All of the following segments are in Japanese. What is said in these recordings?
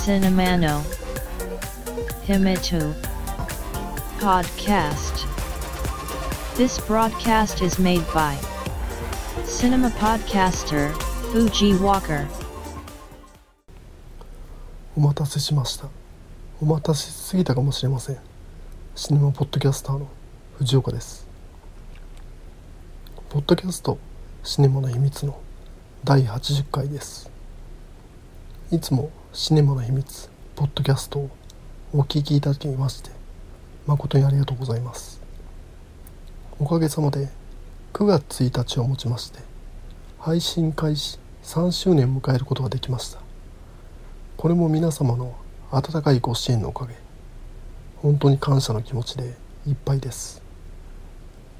Cinemano Himitu Podcast This broadcast is made by Cinema Podcaster Fuji Walker お待たせしましたお待たせしすぎたかもしれませんシネマポッドキャスターの藤岡ですポッドキャストシネマの秘密の第80回です。いつもシネマの秘密ポッドキャストをお聞きいただきまして誠にありがとうございます。おかげさまで9月1日をもちまして配信開始3周年を迎えることができました。これも皆様の温かいご支援のおかげ。本当に感謝の気持ちでいっぱいです。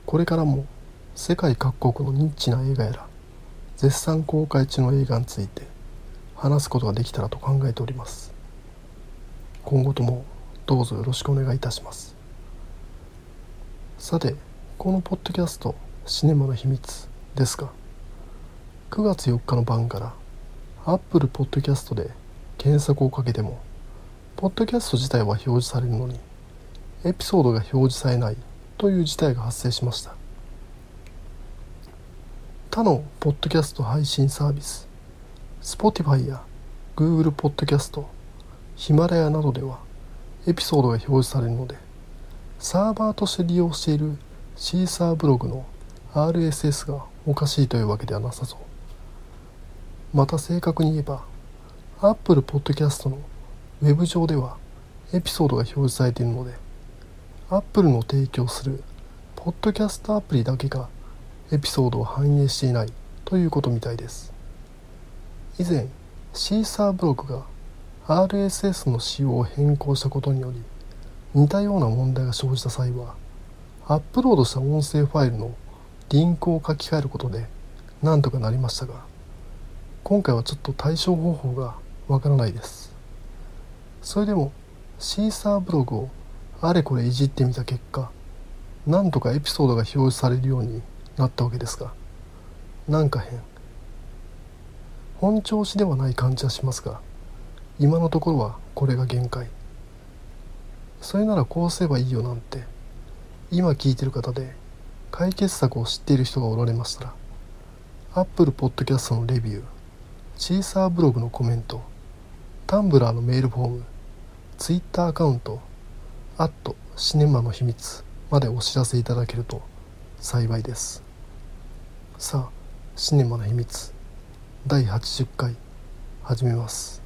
これからも世界各国のニッチな映画やら絶賛公開中の映画について話すことができたらと考えております。今後ともどうぞよろしくお願いいたします。さてこのポッドキャスト「シネマの秘密」ですが9月4日の晩から Apple Podcast で検索をかけてもポッドキャスト自体は表示されるのにエピソードが表示されないという事態が発生しました。他のポッドキャスト配信サービス Spotify や Google ポッドキャストヒマラヤなどではエピソードが表示されるのでサーバーとして利用しているシーサーブログの RSS がおかしいというわけではなさそう。また正確に言えば Apple Podcast のウェブ上ではエピソードが表示されているので Apple の提供するポッドキャストアプリだけがエピソードを反映していないということみたいです。以前シーサーブログが RSS の仕様を変更したことにより似たような問題が生じた際はアップロードした音声ファイルのリンクを書き換えることでなんとかなりましたが今回はちょっと対処方法がわからないです。それでもシーサーブログをあれこれいじってみた結果なんとかエピソードが表示されるようになったわけですがなんか変。本調子ではない感じはしますが今のところはこれが限界。それならこうすればいいよなんて今聞いてる方で解決策を知っている人がおられましたら Apple Podcast のレビューシーサーブログのコメントタンブラーのメールフォーム Twitter アカウントアットシネマの秘密までお知らせいただけると幸いです。さあシネマの秘密。第80回始めます。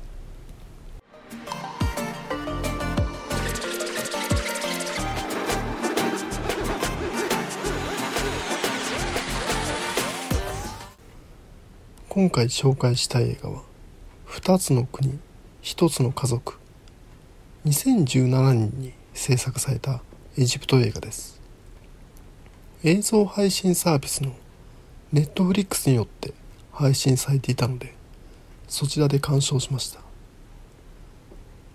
今回紹介したい映画は「2つの国1つの家族」2017年に制作されたエジプト映画です。映像配信サービスのネットフリックスによって配信されていたのでそちらで鑑賞しました。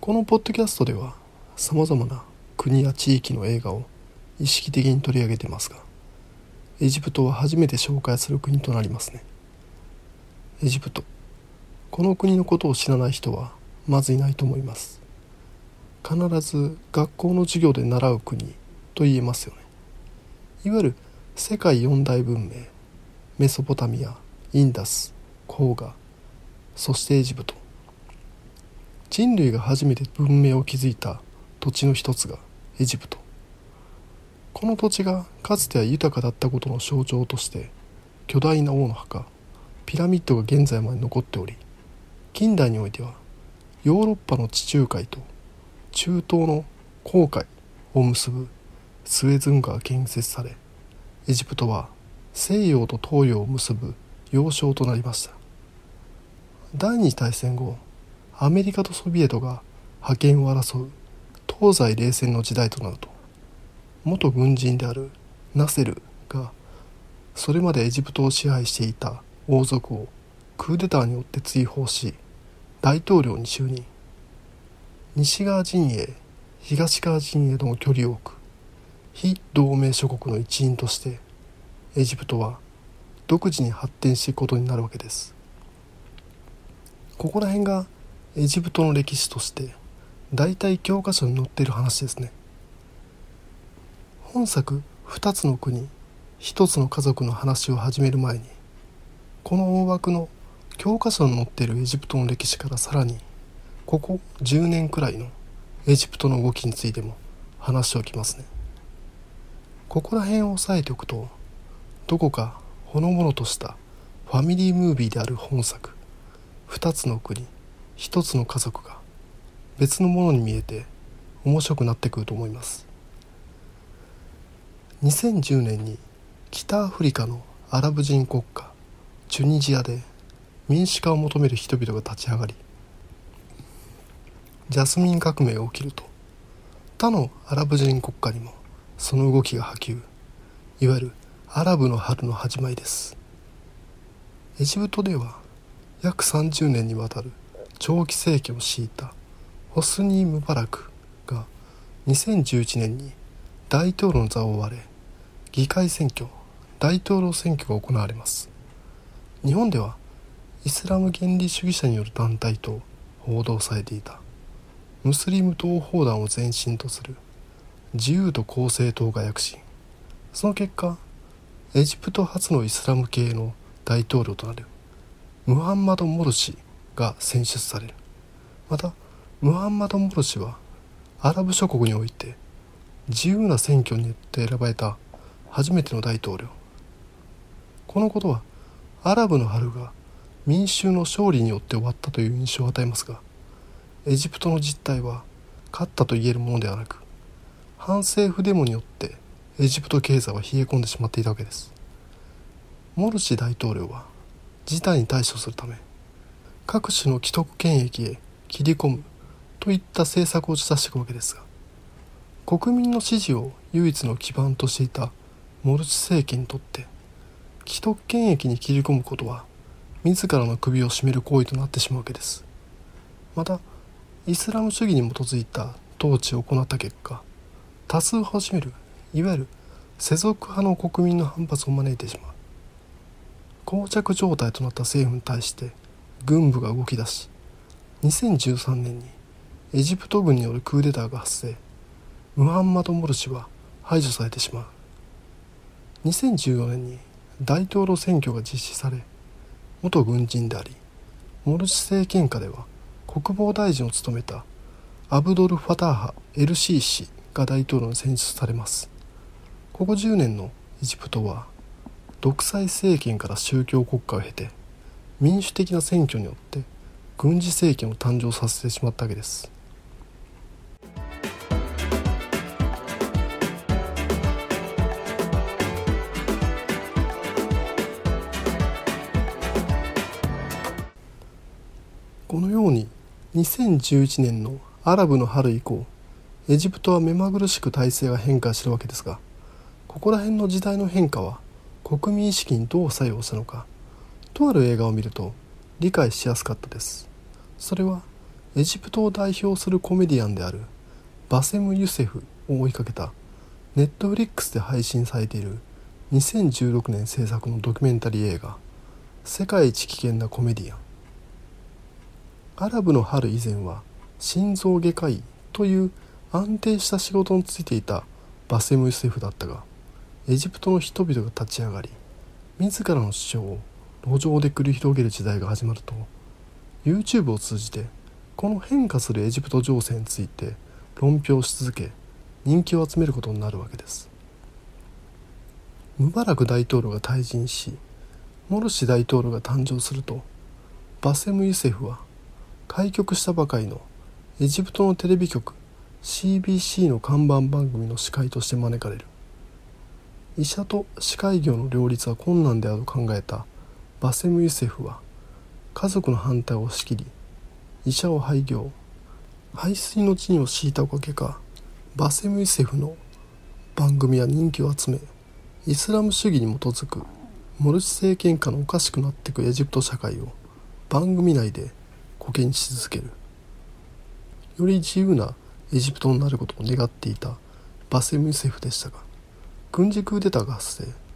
このポッドキャストではさまざまな国や地域の映画を意識的に取り上げてますがエジプトは初めて紹介する国となりますね。エジプト。この国のことを知らない人はまずいないと思います。必ず学校の授業で習う国と言えますよね。いわゆる世界四大文明。メソポタミアインダス黄河そしてエジプト人類が初めて文明を築いた土地の一つがエジプト。この土地がかつては豊かだったことの象徴として巨大な王の墓ピラミッドが現在まで残っており近代においてはヨーロッパの地中海と中東の航海を結ぶスエズ運河が建設されエジプトは西洋と東洋を結ぶ要衝となりました。第二次大戦後アメリカとソビエトが覇権を争う東西冷戦の時代となると元軍人であるナセルがそれまでエジプトを支配していた王族をクーデターによって追放し大統領に就任。西側陣営東側陣営との距離を置く非同盟諸国の一員としてエジプトは独自に発展していくことになるわけです。ここら辺がエジプトの歴史として大体教科書に載っている話ですね。本作「2つの国1つの家族」の話を始める前にこの大枠の教科書に載っているエジプトの歴史からさらにここ10年くらいのエジプトの動きについても話しておきますね。ここら辺を押さえておくとどこかほのぼのとしたファミリームービーである本作「2つの国1つの家族」が別のものに見えて面白くなってくると思います。2010年に北アフリカのアラブ人国家チュニジアで民主化を求める人々が立ち上がりジャスミン革命が起きると他のアラブ人国家にもその動きが波及。いわゆるアラブの春の始まりです。エジプトでは約30年にわたる長期政権を敷いたホスニー・ムバラクが2011年に大統領の座を追われ議会選挙大統領選挙が行われます。日本ではイスラム原理主義者による団体と報道されていた。ムスリム同胞団を前身とする自由と公正党が躍進。その結果エジプト初のイスラム系の大統領となる。ムハンマド・モルシが選出される。またムハンマド・モルシはアラブ諸国において自由な選挙によって選ばれた初めての大統領。このことはアラブの春が民衆の勝利によって終わったという印象を与えますがエジプトの実態は勝ったと言えるものではなく反政府デモによってエジプト経済は冷え込んでしまっていたわけです。モルシ大統領は事態に対処するため各種の既得権益へ切り込むといった政策を打ち出していくわけですが国民の支持を唯一の基盤としていたモルチ政権にとって既得権益に切り込むことは自らの首を絞める行為となってしまうわけです。またイスラム主義に基づいた統治を行った結果多数派を占めるいわゆる世俗派の国民の反発を招いてしまう。膠着状態となった政府に対して軍部が動き出し2013年にエジプト軍によるクーデターが発生。ムハンマド・モルシは排除されてしまう。2014年に大統領選挙が実施され元軍人でありモルシ政権下では国防大臣を務めたアブドル・ファターハ・エルシー氏が大統領に選出されます。ここ10年のエジプトは独裁政権から宗教国家を経て民主的な選挙によって軍事政権を誕生させてしまったわけです。このように2011年のアラブの春以降エジプトは目まぐるしく体制が変化してるわけですがここら辺の時代の変化は国民意識にどう作用したのかとある映画を見ると理解しやすかったです。それはエジプトを代表するコメディアンであるバセム・ユセフを追いかけたネットフリックスで配信されている2016年制作のドキュメンタリー映画「世界一危険なコメディアン」アラブの春以前は心臓外科医という安定した仕事に就いていたバセム・ユセフだったがエジプトの人々が立ち上がり自らの主張を路上で繰り広げる時代が始まると YouTube を通じてこの変化するエジプト情勢について論評し続け人気を集めることになるわけです。ムバラク大統領が退陣しモルシ大統領が誕生するとバセム・ユセフは開局したばかりのエジプトのテレビ局 CBC の看板番組の司会として招かれる。医者と司会業の両立は困難であると考えたバセム・ユセフは家族の反対を押し切り医者を廃業。排水の地にを敷いたおかげかバセム・ユセフの番組は人気を集めイスラム主義に基づくモルシ政権下のおかしくなっていくエジプト社会を番組内で保険し続ける。より自由なエジプトになることを願っていたバセム・ユセフでしたが軍事クーデターが発生。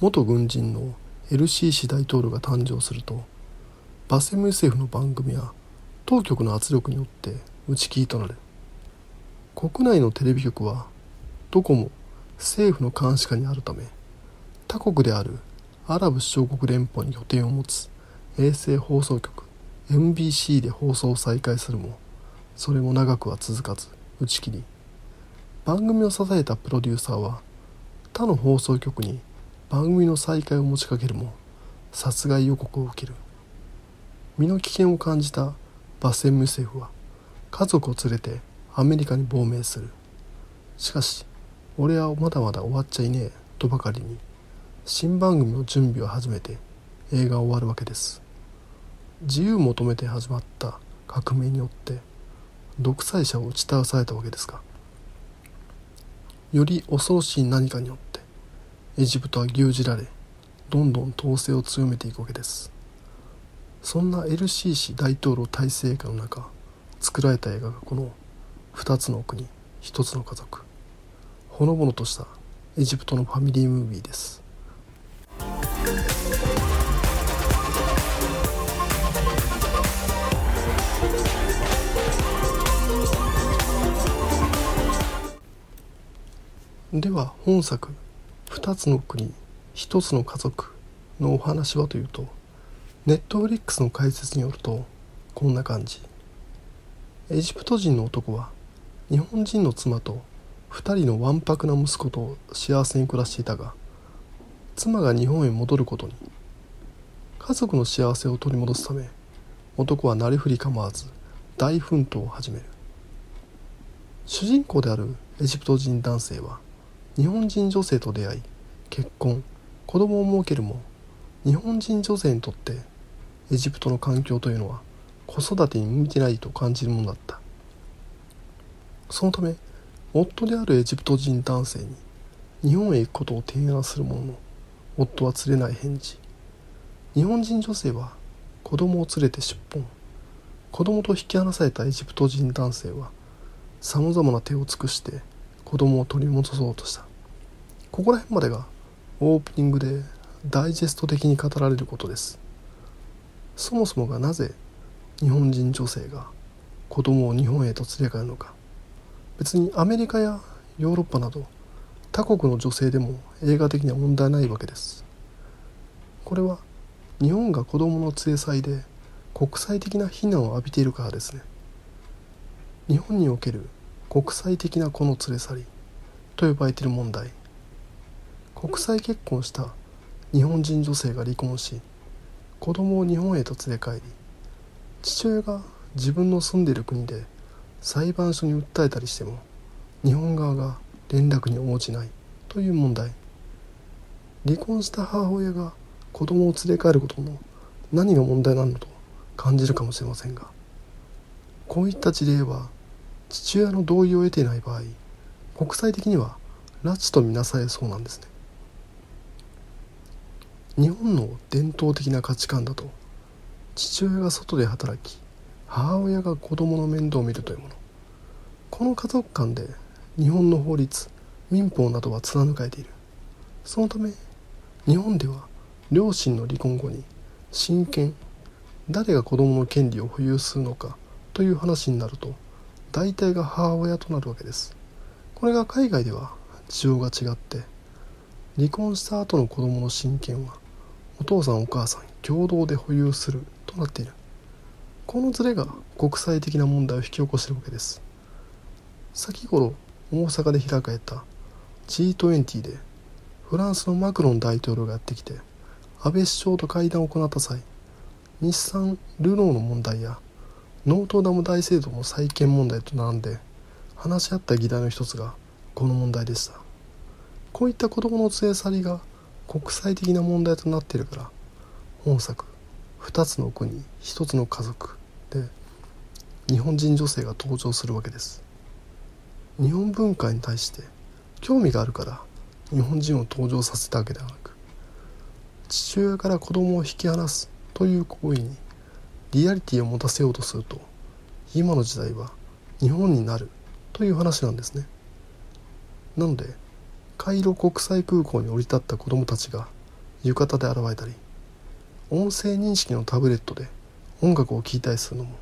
元軍人のエルシーシ大統領が誕生するとバセム・ユセフの番組は当局の圧力によって打ち切りとなる国内のテレビ局はどこも政府の監視下にあるため他国であるアラブ首長国連邦に拠点を持つ衛星放送局 MBC で放送を再開するもそれも長くは続かず打ち切り。番組を支えたプロデューサーは他の放送局に番組の再開を持ちかけるも殺害予告を受ける。身の危険を感じたバセン・ムセフは家族を連れてアメリカに亡命する。しかし俺はまだまだ終わっちゃいねえとばかりに新番組の準備を始めて映画は終わるわけです。自由を求めて始まった革命によって独裁者を打ち倒されたわけですがより恐ろしい何かによってエジプトは牛耳られどんどん統制を強めていくわけです。そんな LCC 大統領体制下の中作られた映画がこの2つの国1つの家族ほのぼのとしたエジプトのファミリームービーです。では本作「2つの国1つの家族」のお話はというとネットフリックスの解説によるとこんな感じ。エジプト人の男は日本人の妻と2人のわんぱくな息子と幸せに暮らしていたが妻が日本へ戻ることに。家族の幸せを取り戻すため男はなりふり構わず大奮闘を始める。主人公であるエジプト人男性は日本人女性と出会い結婚子供を設けるも日本人女性にとってエジプトの環境というのは子育てに向いてないと感じるものだった。そのため夫であるエジプト人男性に日本へ行くことを提案するものの夫は釣れない返事。日本人女性は子供を連れて出奔。子供と引き離されたエジプト人男性はさまざまな手を尽くして子供を取り戻そうとした。ここら辺までがオープニングでダイジェスト的に語られることです。そもそもがなぜ日本人女性が子供を日本へと連れ帰るのか。別にアメリカやヨーロッパなど他国の女性でも映画的には問題ないわけです。これは日本が子供の連れ去りで国際的な非難を浴びているからですね。日本における国際的な子の連れ去りと呼ばれている問題。国際結婚した日本人女性が離婚し子供を日本へと連れ帰り父親が自分の住んでいる国で裁判所に訴えたりしても日本側が連絡に応じないという問題。離婚した母親が子供を連れ帰ることの何が問題なのと感じるかもしれませんがこういった事例は父親の同意を得ていない場合国際的には拉致とみなされそうなんですね。日本の伝統的な価値観だと父親が外で働き母親が子供の面倒を見るというもの。この家族間で日本の法律民法などは貫かれている。そのため日本では両親の離婚後に親権誰が子供の権利を保有するのかという話になると大体が母親となるわけです。これが海外では事情が違って離婚した後の子供の親権はお父さんお母さん共同で保有するとなっている。このズレが国際的な問題を引き起こしているわけです。先頃大阪で開かれた G20 でフランスのマクロン大統領がやってきて安倍首相と会談を行った際日産ルノーの問題やノートダム大聖堂の再建問題と並んで話し合った議題の一つがこの問題でした。こういった子供の連れ去りが国際的な問題となっているから本作「2つの国1つの家族」で日本人女性が登場するわけです。日本文化に対して興味があるから日本人を登場させたわけではなく父親から子供を引き離すという行為にリアリティを持たせようとすると今の時代は日本になるという話なんですね。なのでカイロ国際空港に降り立った子供たちが浴衣で現れたり音声認識のタブレットで音楽を聴いたりするのも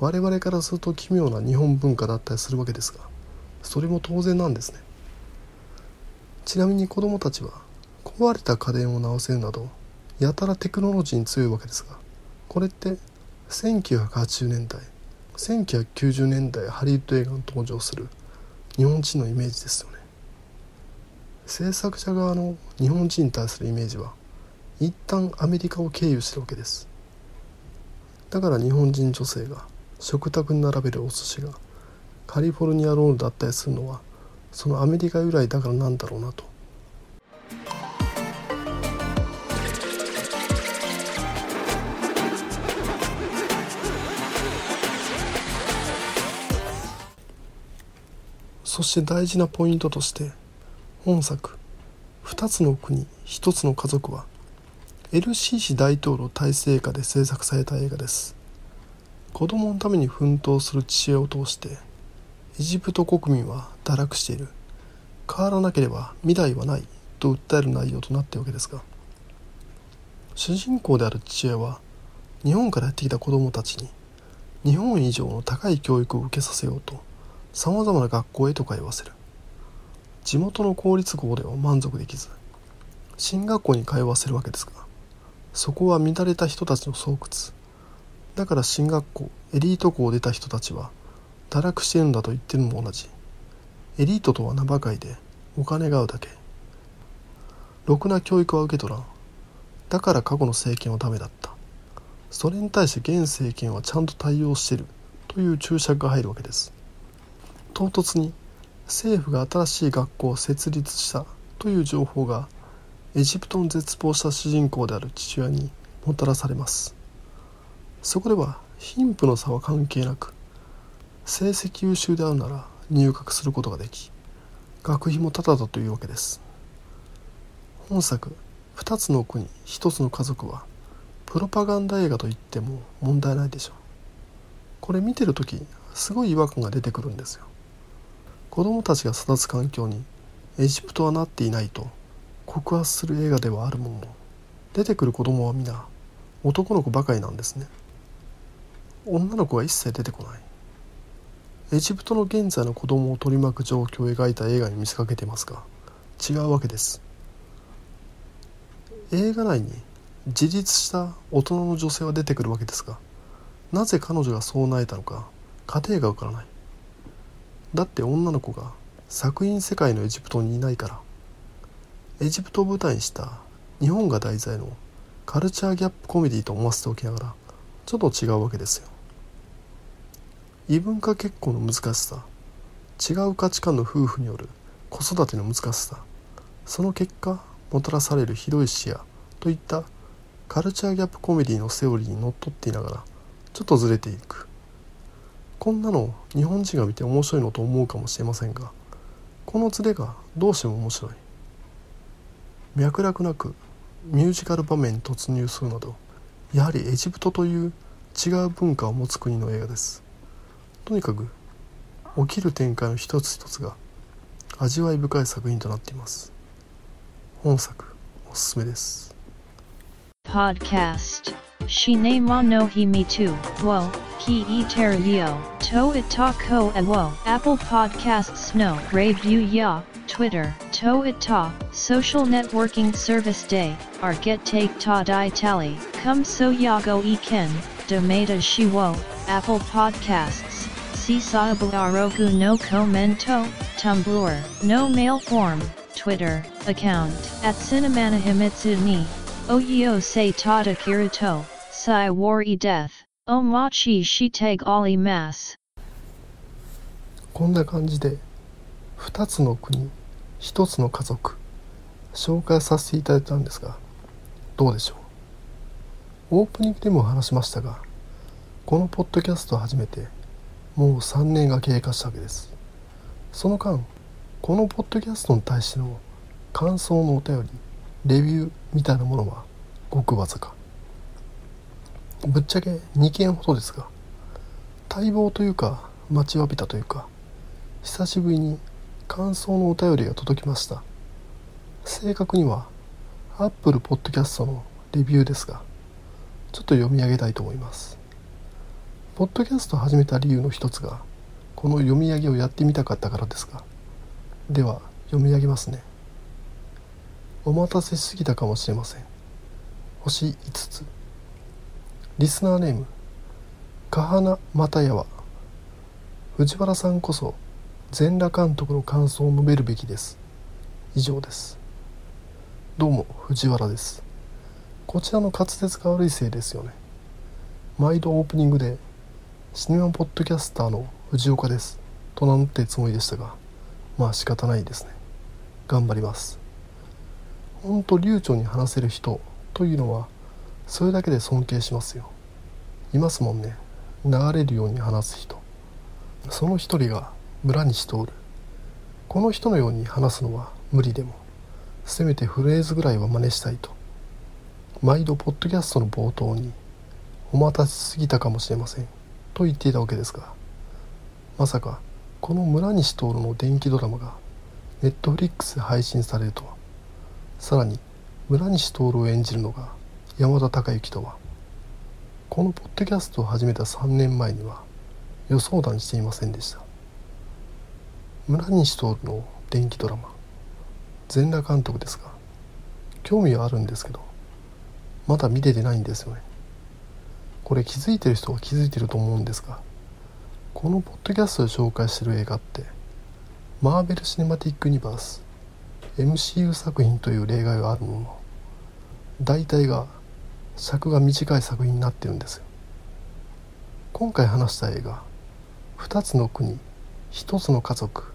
我々からすると奇妙な日本文化だったりするわけですがそれも当然なんですね。ちなみに子供たちは壊れた家電を直せるなどやたらテクノロジーに強いわけですがこれって1980年代1990年代ハリウッド映画に登場する日本人のイメージですよね。制作者側の日本人に対するイメージは一旦アメリカを経由してるわけです。だから日本人女性が食卓に並べるお寿司がカリフォルニアロールだったりするのはそのアメリカ由来だからなんだろうなとそして大事なポイントとして本作「2つの国1つの家族」は LCC 大統領体制下で制作された映画です。子供のために奮闘する知恵を通してエジプト国民は堕落している。変わらなければ未来はないと訴える内容となっているわけですが主人公である父親は日本からやってきた子供たちに日本以上の高い教育を受けさせようとさまざまな学校へと通わせる。地元の公立校では満足できず進学校に通わせるわけですがそこは乱れた人たちの巣窟。だから進学校エリート校を出た人たちは堕落してるんだと言ってるのも同じ。エリートとは名ばかりでお金が合うだけ。ろくな教育は受け取らん。だから過去の政権はダメだった。それに対して現政権はちゃんと対応してる。という注釈が入るわけです。唐突に政府が新しい学校を設立したという情報がエジプトの絶望した主人公である父親にもたらされます。そこでは貧富の差は関係なく成績優秀であるなら入学することができ学費もタダだというわけです。本作「2つの国1つの家族」はプロパガンダ映画と言っても問題ないでしょう。これ見てる時すごい違和感が出てくるんですよ。子供たちが育つ環境にエジプトはなっていないと告発する映画ではあるものの出てくる子供は皆男の子ばかりなんですね。女の子は一切出てこない。エジプトの現在の子供を取り巻く状況を描いた映画に見せかけてますが違うわけです。映画内に自立した大人の女性は出てくるわけですがなぜ彼女がそうなえたのか家庭がわからない。だって女の子が作品世界のエジプトにいないから。エジプトを舞台にした日本が題材のカルチャーギャップコメディと思わせておきながらちょっと違うわけですよ。異文化結婚の難しさ違う価値観の夫婦による子育ての難しさその結果もたらされる広い視野といったカルチャーギャップコメディのセオリーにのっとっていながらちょっとずれていく。こんなの日本人が見て面白いのと思うかもしれませんがこのズレがどうしても面白い脈絡なくミュージカル場面に突入するなどやはりエジプトという違う文化を持つ国の映画ですとにかく起きる展開の一つ一つが味わい深い作品となっています本作おすすめです Podcast. Shine mo no hi me too. Wo, ki e. To ko. Apple Podcasts no. Review ya. Twitter. To. Social networking service day. Our get take ta di tally. Come so ya go e ken. Domata shi wo. Apple Podcasts. Sisabu arogu no commento. Tumblr. No mail form. Twitter. Account. At Cinemana Himitsu ni. Oyo se tata kiruto, sai wari death, o machi shiteg ali mas. こんな感じで2つの国1つの家族紹介させていただいたんですがどうでしょう？オープニングでも話しましたがこのポッドキャストを始めてもう3年が経過したわけです。その間このポッドキャストに対しての感想のお便りレビューみたいなものはごくわずか。ぶっちゃけ2件ほどですが待望というか待ちわびたというか久しぶりに感想のお便りが届きました。正確には Apple Podcast のレビューですがちょっと読み上げたいと思います。ポッドキャストを始めた理由の一つがこの読み上げをやってみたかったからですがでは読み上げますね。お待たせしすぎたかもしれません。星5つ。リスナーネームカハナ・マタヤワ藤原さんこそ全裸監督の感想を述べるべきです。以上です。どうも藤原です。こちらの滑舌が悪いせいですよね。毎度オープニングでシネマポッドキャスターの藤岡です。と名乗ってつもりでしたがまあ仕方ないですね。頑張ります。ほんと流暢に話せる人というのはそれだけで尊敬しますよ。いますもんね。流れるように話す人。その一人が村西徹この人のように話すのは無理でも。せめてフレーズぐらいは真似したいと。毎度ポッドキャストの冒頭に「お待たせすぎたかもしれません」と言っていたわけですが。まさかこの村西徹の電気ドラマがネットフリックスで配信されるとは。さらに村西徹を演じるのが山田孝之とはこのポッドキャストを始めた3年前には予想だにしていませんでした。村西徹の電気ドラマ全裸監督ですが興味はあるんですけどまだ見れてないんですよね。これ気づいてる人は気づいてると思うんですがこのポッドキャストで紹介してる映画ってマーベル・シネマティック・ユニバース MCU 作品という例外があるもの大体が尺が短い作品になってるんですよ。今回話した映画「2つの国1つの家族」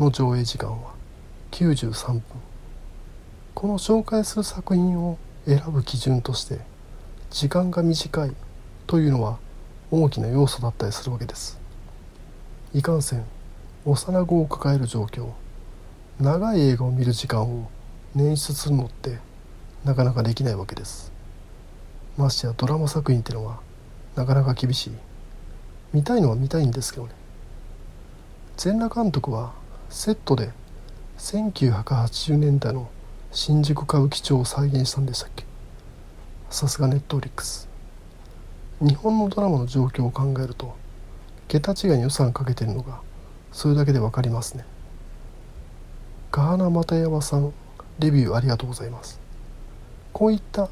の上映時間は93分。この紹介する作品を選ぶ基準として時間が短いというのは大きな要素だったりするわけです。いかんせん幼子を抱える状況長い映画を見る時間を捻出するのってなかなかできないわけです。ましてやドラマ作品ってのはなかなか厳しい。見たいのは見たいんですけどね。全裸監督はセットで1980年代の新宿歌舞伎町を再現したんでしたっけ？さすがネットフリックス。日本のドラマの状況を考えると桁違いに予算かけてるのがそれだけで分かりますね。ガーナ・マタヤワさんレビューありがとうございます。こういった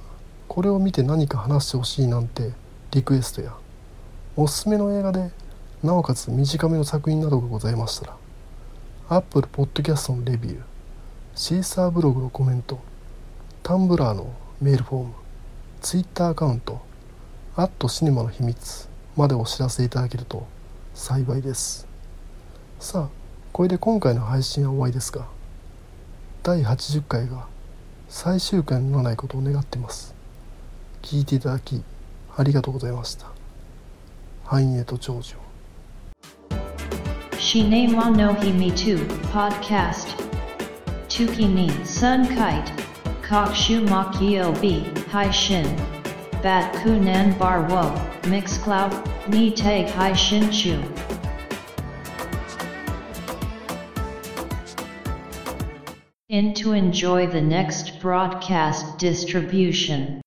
これを見て何か話してほしいなんてリクエストやおすすめの映画でなおかつ短めの作品などがございましたら Apple Podcast のレビューシーサーブログのコメントタンブラーのメールフォーム Twitter アカウントアットシネマの秘密までお知らせいただけると幸いです。さあこれで今回の配信は終わりですが第80回が最終回にならないことを願っています。聞いていただきありがとうございました。繁栄と長寿シネマノヒミトゥポッカストトゥキニサンカイト各種マキオビ配信バッコナンバーウォーミックスクラウドニテイ配信中 into enjoy the next broadcast distribution.